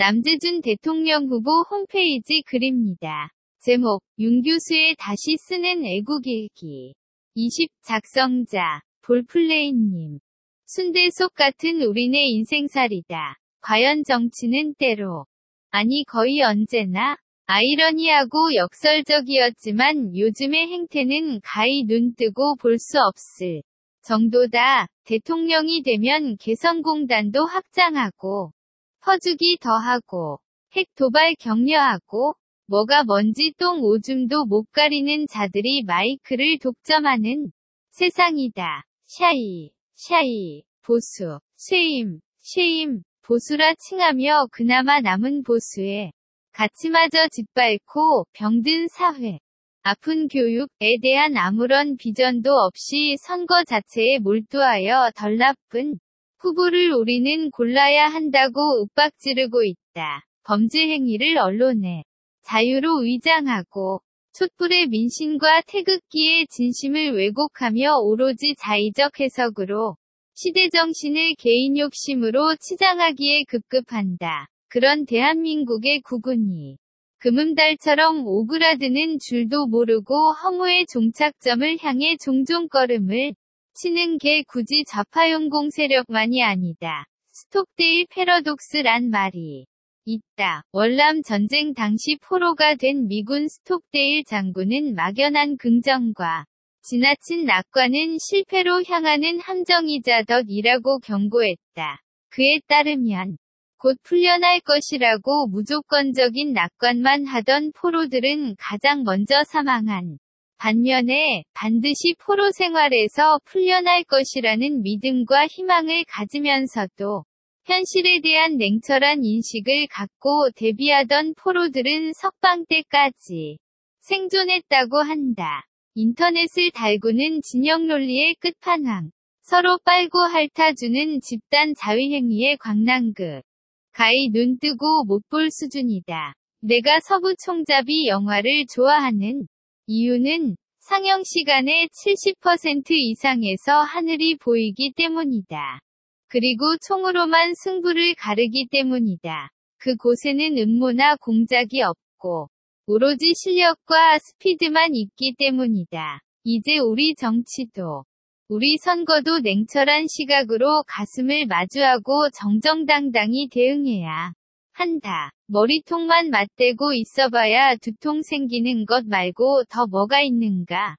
남재준 대통령 후보 홈페이지 글입니다. 제목, 윤 교수의 다시 쓰는 애국일기. 20 작성자, 볼플레이님. 순대 속 같은 우리네 인생살이다. 과연 정치는 때로. 아니 거의 언제나 아이러니하고 역설적이었지만 요즘의 행태는 가히 눈뜨고 볼 수 없을 정도다. 대통령이 되면 개성공단도 확장하고 퍼주기 더하고 핵 도발 격려하고 뭐가 뭔지 똥 오줌도 못 가리는 자들이 마이크를 독점하는 세상이다. shy, shy, 보수, shame, shame, 보수라 칭하며 그나마 남은 보수의 가치마저 짓밟고 병든 사회. 아픈 교육에 대한 아무런 비전도 없이 선거 자체에 몰두하여 덜 나쁜 후보를 우리는 골라야 한다고 윽박지르고 있다. 범죄 행위를 언론에 자유로 위장하고 촛불의 민심과 태극기의 진심을 왜곡하며 오로지 자의적 해석으로 시대 정신을 개인 욕심으로 치장하기에 급급한다. 그런 대한민국의 국군이 금음달처럼 오그라드는 줄도 모르고 허무의 종착점을 향해 종종 걸음을 치는 게 굳이 좌파용공 세력만이 아니다. 스톡데일 패러독스란 말이 있다. 월남 전쟁 당시 포로가 된 미군 스톡데일 장군은 막연한 긍정과 지나친 낙관은 실패로 향하는 함정이자 덫이라고 경고했다. 그에 따르면 곧 풀려날 것이라고 무조건적인 낙관만 하던 포로들은 가장 먼저 사망한 반면에 반드시 포로 생활에서 풀려날 것이라는 믿음과 희망을 가지면서도 현실에 대한 냉철한 인식을 갖고 대비하던 포로들은 석방 때까지 생존했다고 한다. 인터넷을 달구는 진영 논리의 끝판왕. 서로 빨고 핥아주는 집단 자위행위의 광랑극. 가히 눈 뜨고 못 볼 수준이다. 내가 서부 총잡이 영화를 좋아하는 이유는 상영 시간의 70% 이상에서 하늘이 보이기 때문이다. 그리고 총으로만 승부를 가르기 때문이다. 그곳에는 음모나 공작이 없고 오로지 실력과 스피드만 있기 때문이다. 이제 우리 정치도 우리 선거도 냉철한 시각으로 가슴을 마주하고 정정당당히 대응해야 한다. 머리통만 맞대고 있어봐야 두통 생기는 것 말고 더 뭐가 있는가.